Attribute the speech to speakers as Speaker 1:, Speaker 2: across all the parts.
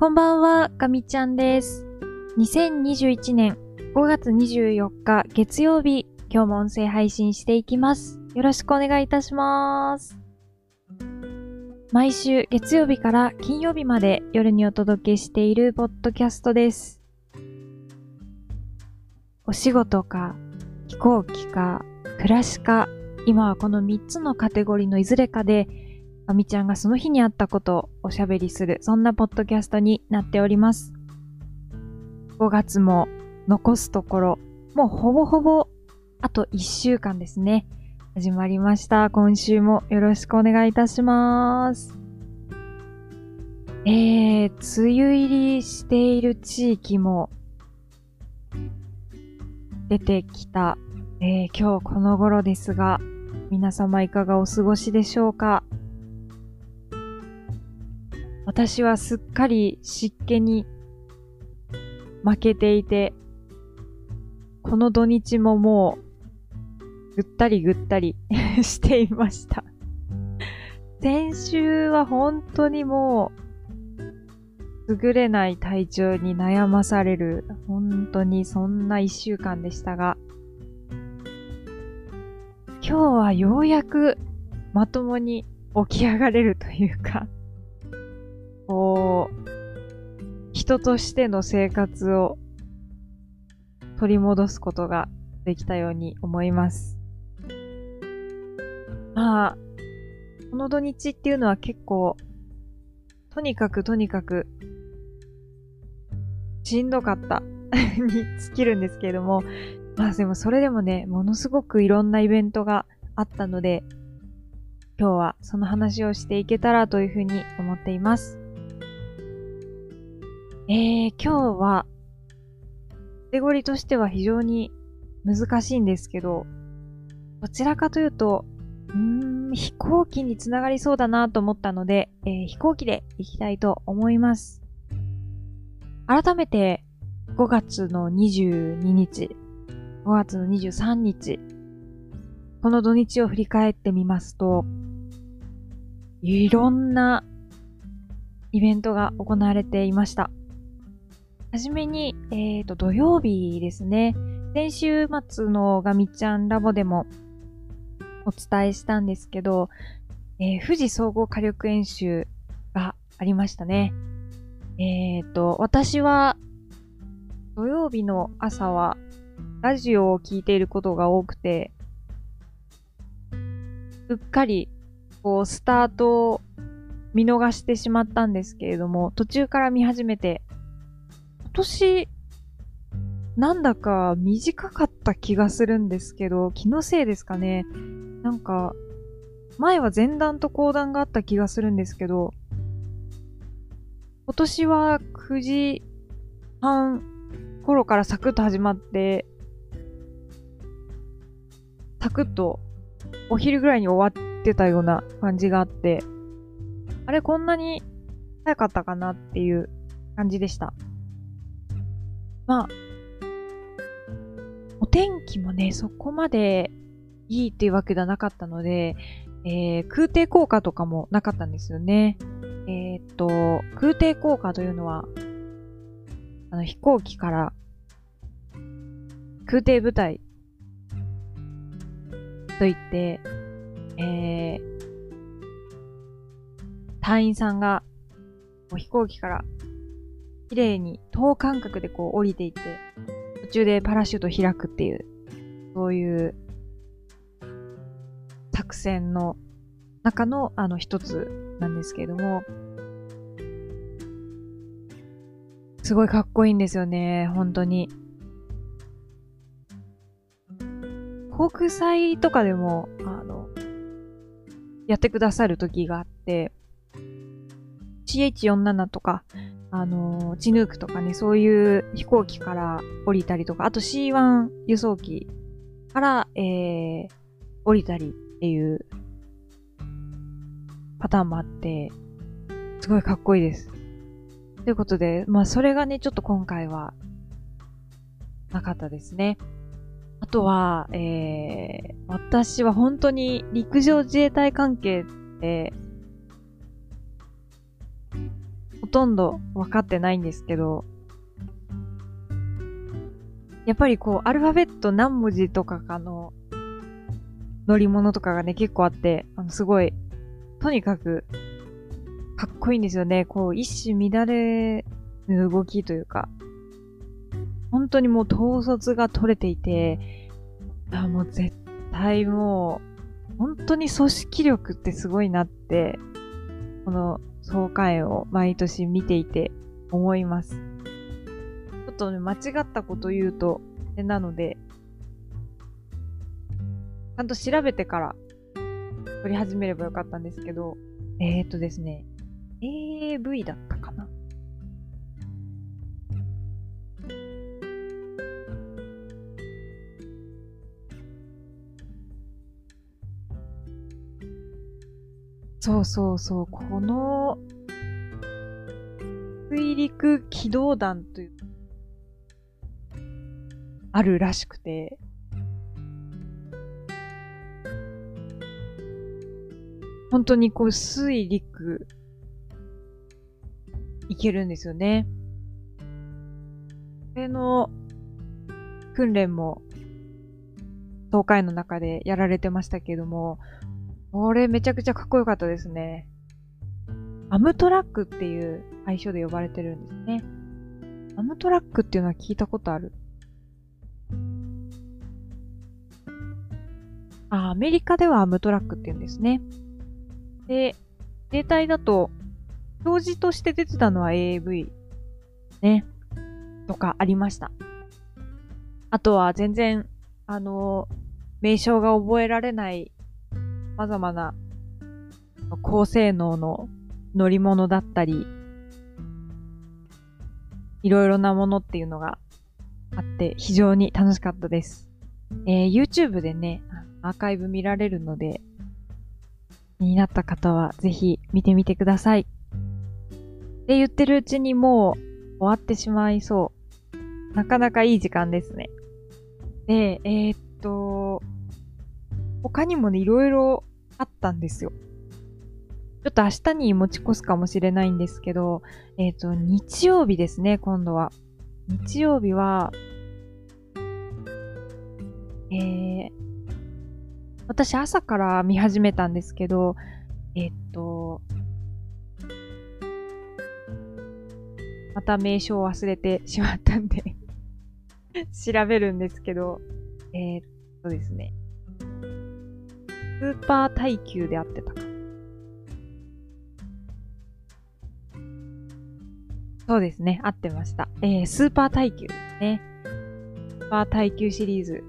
Speaker 1: こんばんは、かみちゃんです。2021年5月24日月曜日、今日も音声配信していきます。よろしくお願いいたします。毎週月曜日から金曜日まで夜にお届けしているポッドキャストです。お仕事か、飛行機か、暮らしか、今はこの3つのカテゴリーのいずれかで、あみちゃんがその日にあったことをおしゃべりする、そんなポッドキャストになっております。5月も残すところ、もうほぼほぼあと1週間ですね。始まりました。今週もよろしくお願いいたします。えー、梅雨入りしている地域も出てきた、えー今日この頃ですが、皆様いかがお過ごしでしょうか？私はすっかり湿気に負けていて、この土日ももう、ぐったりぐったり していました。先週は本当にもう、優れない体調に悩まされる、本当にそんな一週間でしたが、今日はようやくまともに起き上がれるというか、人としての生活を取り戻すことができたように思います。まあ、この土日っていうのは結構、とにかくとにかく、しんどかった に尽きるんですけれども、まあでもそれでもね、ものすごくいろんなイベントがあったので、今日はその話をしていけたらというふうに思っています。えー、今日は、カテゴリとしては非常に難しいんですけど、どちらかというと、うーん、飛行機につながりそうだなと思ったので、えー飛行機で行きたいと思います。改めて、5月の22日、5月の23日、この土日を振り返ってみますと、いろんなイベントが行われていました。はじめに、えっ、と、土曜日ですね。先週末のガミちゃんラボでもお伝えしたんですけど、えー富士総合火力演習がありましたね。えっ、と、私は土曜日の朝はラジオを聞いていることが多くて、うっかり、こう、スタートを見逃してしまったんですけれども、途中から見始めて、年、なんだか短かった気がするんですけど、気のせいですかね。なんか、前は前段と後段があった気がするんですけど、今年は9時半頃からサクッと始まって、サクッとお昼ぐらいに終わってたような感じがあって、あれこんなに早かったかなっていう感じでした。まあ、お天気もね、そこまでいいっていうわけではなかったので、えー空挺効果とかもなかったんですよね。えーっと、空挺効果というのは、あの飛行機から空挺部隊といって、えー、隊員さんが飛行機から綺麗に等間隔でこう降りていって、途中でパラシュート開くっていう、そういう作戦の中のあの一つなんですけれども、すごいかっこいいんですよね、本当に。航空祭とかでも、あの、やってくださる時があって、CH47 とか、あの、チヌークとかね、そういう飛行機から降りたりとか、あと C1 輸送機から、えー、降りたりっていうパターンもあって、すごいかっこいいです。ということで、まあそれがね、ちょっと今回はなかったですね。あとは、えー、私は本当に陸上自衛隊関係って、ほとんど分かってないんですけど、やっぱりこう、アルファベット何文字とかかの乗り物とかがね、結構あって、あの、すごい、とにかく、かっこいいんですよね。こう、一種乱れぬ動きというか、本当にもう統率が取れていて、あもう絶対もう、本当に組織力ってすごいなって、この総会を毎年見ていて思います。ちょっとね、間違ったこと言うと、なので、ちゃんと調べてから撮り始めればよかったんですけど、えー、っとですね、AV だったかなそうそうそう、この水陸機動団という、あるらしくて、本当にこう水陸いけるんですよね。これの訓練も東海の中でやられてましたけども、これめちゃくちゃかっこよかったですね。アムトラックっていう愛称で呼ばれてるんですね。アムトラックっていうのは聞いたことある？あ、アメリカではアムトラックって言うんですね。で、自衛隊だと、表示として出てたのは AAV ね、とかありました。あとは全然、あの、名称が覚えられない様々な高性能の乗り物だったり、いろいろなものっていうのがあって非常に楽しかったです。えー、YouTube でね、アーカイブ見られるので、気になった方はぜひ見てみてください。って言ってるうちにもう終わってしまいそう。なかなかいい時間ですね。で、えー、っと、他にもね、いろいろあったんですよ。ちょっと明日に持ち越すかもしれないんですけど、えっ、と、日曜日ですね、今度は。日曜日は、えー、私朝から見始めたんですけど、えっと、また名称を忘れてしまったんで 調べるんですけど、えー、っとですね。スーパー耐久であってたか。そうですね、合ってました。えー、スーパー耐久ですね。スーパー耐久シリーズ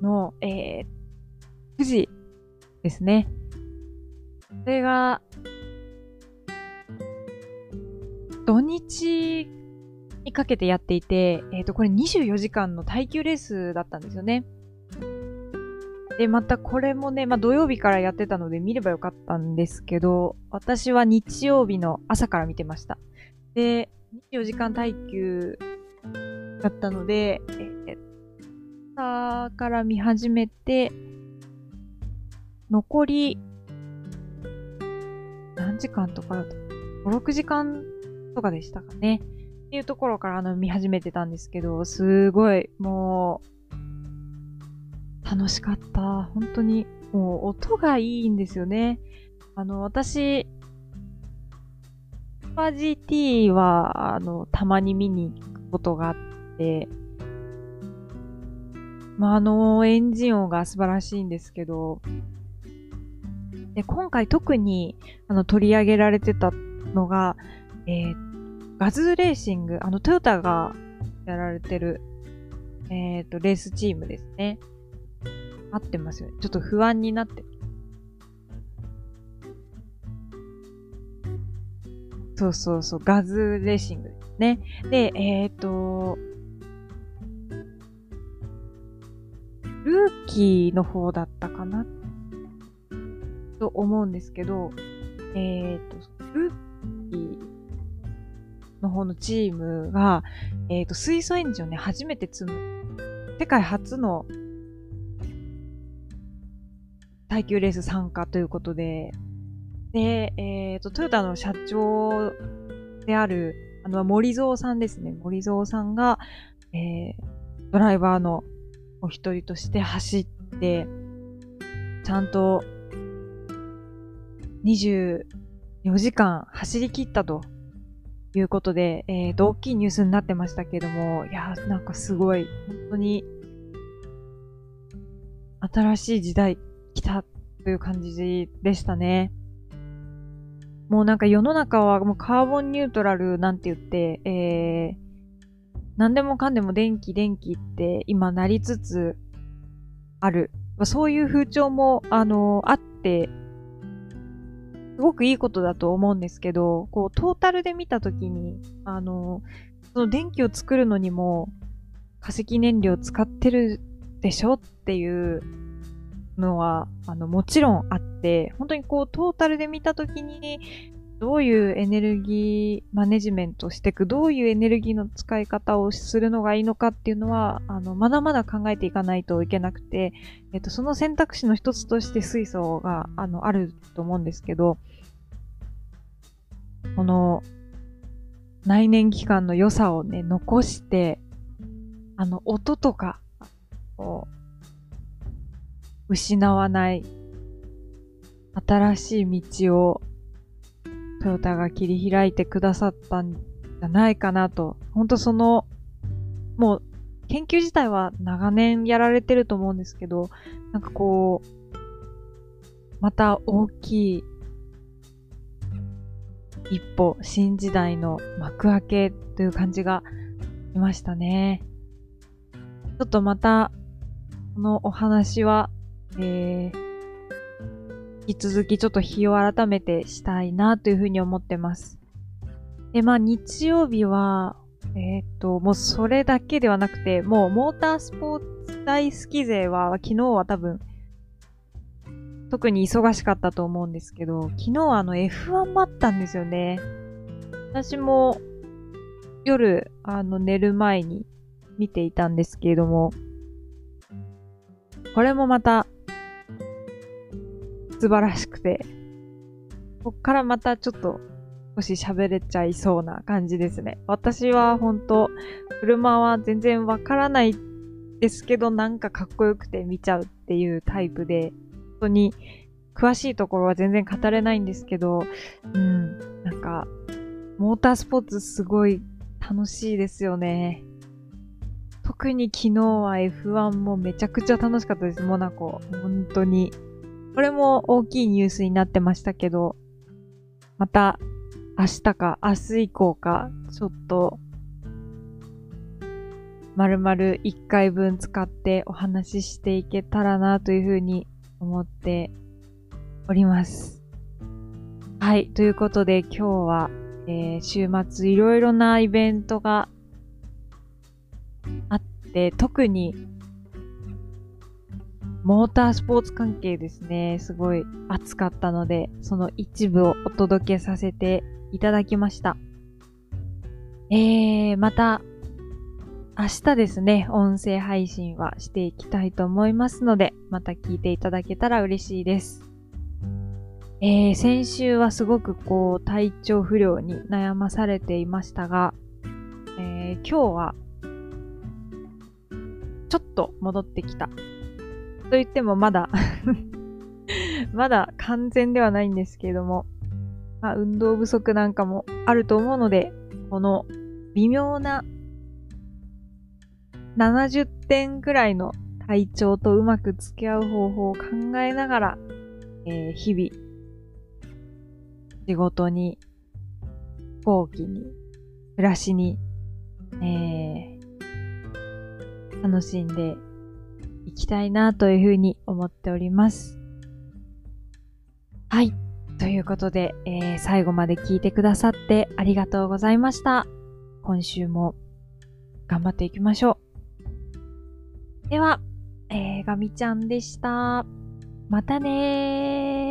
Speaker 1: の、えー、9時ですね。それが、土日にかけてやっていて、えっ、ー、と、これ24時間の耐久レースだったんですよね。で、またこれもね、まあ土曜日からやってたので見ればよかったんですけど、私は日曜日の朝から見てました。で、24時間耐久だったので、え、朝から見始めて、残り、何時間とかだと、5、6時間とかでしたかね。っていうところからあの見始めてたんですけど、すごい、もう、楽しかった。本当に、もう音がいいんですよね。あの、私、スパー GT は、あの、たまに見に行くことがあって、まあ、あの、エンジン音が素晴らしいんですけど、で、今回特にあの取り上げられてたのが、えー、ガズーレーシング、あのトヨタがやられてる、えっ、ー、と、レースチームですね。合ってますよね。ちょっと不安になって。そうそうそう、ガズレーシングですね。で、えっ、ー、と、ルーキーの方だったかな？と思うんですけど、えっ、ー、と、ルーキーの方のチームが、えっ、ー、と、水素エンジンをね、初めて積む、世界初の耐久レース参加ということで、で、えっ、ー、と、トヨタの社長である、あの、森蔵さんですね。森蔵さんが、えー、ドライバーのお一人として走って、ちゃんと24時間走り切ったということで、えー、大きいニュースになってましたけども、いやーなんかすごい、本当に、新しい時代来たという感じでしたね。もうなんか世の中はもうカーボンニュートラルなんて言って、えー、何でもかんでも電気電気って今なりつつある。そういう風潮も、あの、あって、すごくいいことだと思うんですけど、こう、トータルで見たときに、あの、その電気を作るのにも化石燃料使ってるでしょっていうのは、あの、もちろんあって、本当にこう、トータルで見たときに、どういうエネルギーマネジメントしていく、どういうエネルギーの使い方をするのがいいのかっていうのは、あの、まだまだ考えていかないといけなくて、えっと、その選択肢の一つとして水素が、あの、あると思うんですけど、この、内燃機関の良さをね、残して、あの、音とか、こう、失わない新しい道をトヨタが切り開いてくださったんじゃないかなと。ほんとその、もう、研究自体は長年やられてると思うんですけど、なんかこう、また大きい一歩、新時代の幕開けという感じがしましたね。ちょっとまた、このお話は、えー、引き続きちょっと日を改めてしたいなというふうに思ってます。で、まあ日曜日は、えっ、ー、と、もうそれだけではなくて、もうモータースポーツ大好き勢は、昨日は多分、特に忙しかったと思うんですけど、昨日はあの F1 もあったんですよね。私も夜、あの寝る前に見ていたんですけれども、これもまた素晴らしくて、こっからまたちょっと少し喋れちゃいそうな感じですね。私は本当車は全然わからないですけど、なんかかっこよくて見ちゃうっていうタイプで、本当に詳しいところは全然語れないんですけど、うん、なんか、モータースポーツすごい楽しいですよね。特に昨日は F1 もめちゃくちゃ楽しかったです、モナコ。本当に。これも大きいニュースになってましたけど、また明日か明日以降か、ちょっと、まるまる1回分使ってお話ししていけたらなというふうに思っております。はい。ということで今日は、えー、週末いろいろなイベントがあって、特にモータースポーツ関係ですね、すごい熱かったので、その一部をお届けさせていただきました。えー、また、明日ですね、音声配信はしていきたいと思いますので、また聞いていただけたら嬉しいです。えー、先週はすごくこう、体調不良に悩まされていましたが、えー、今日は、ちょっと戻ってきたと言ってもまだ まだ完全ではないんですけれども、まあ、運動不足なんかもあると思うので、この微妙な70点くらいの体調とうまく付き合う方法を考えながら、えー、日々、仕事に、飛行機に、暮らしに、えー、楽しんでいきたいなというふうに思っております。はい。ということで、えー、最後まで聞いてくださってありがとうございました。今週も頑張っていきましょう。では、えー、ガミちゃんでした。またねー。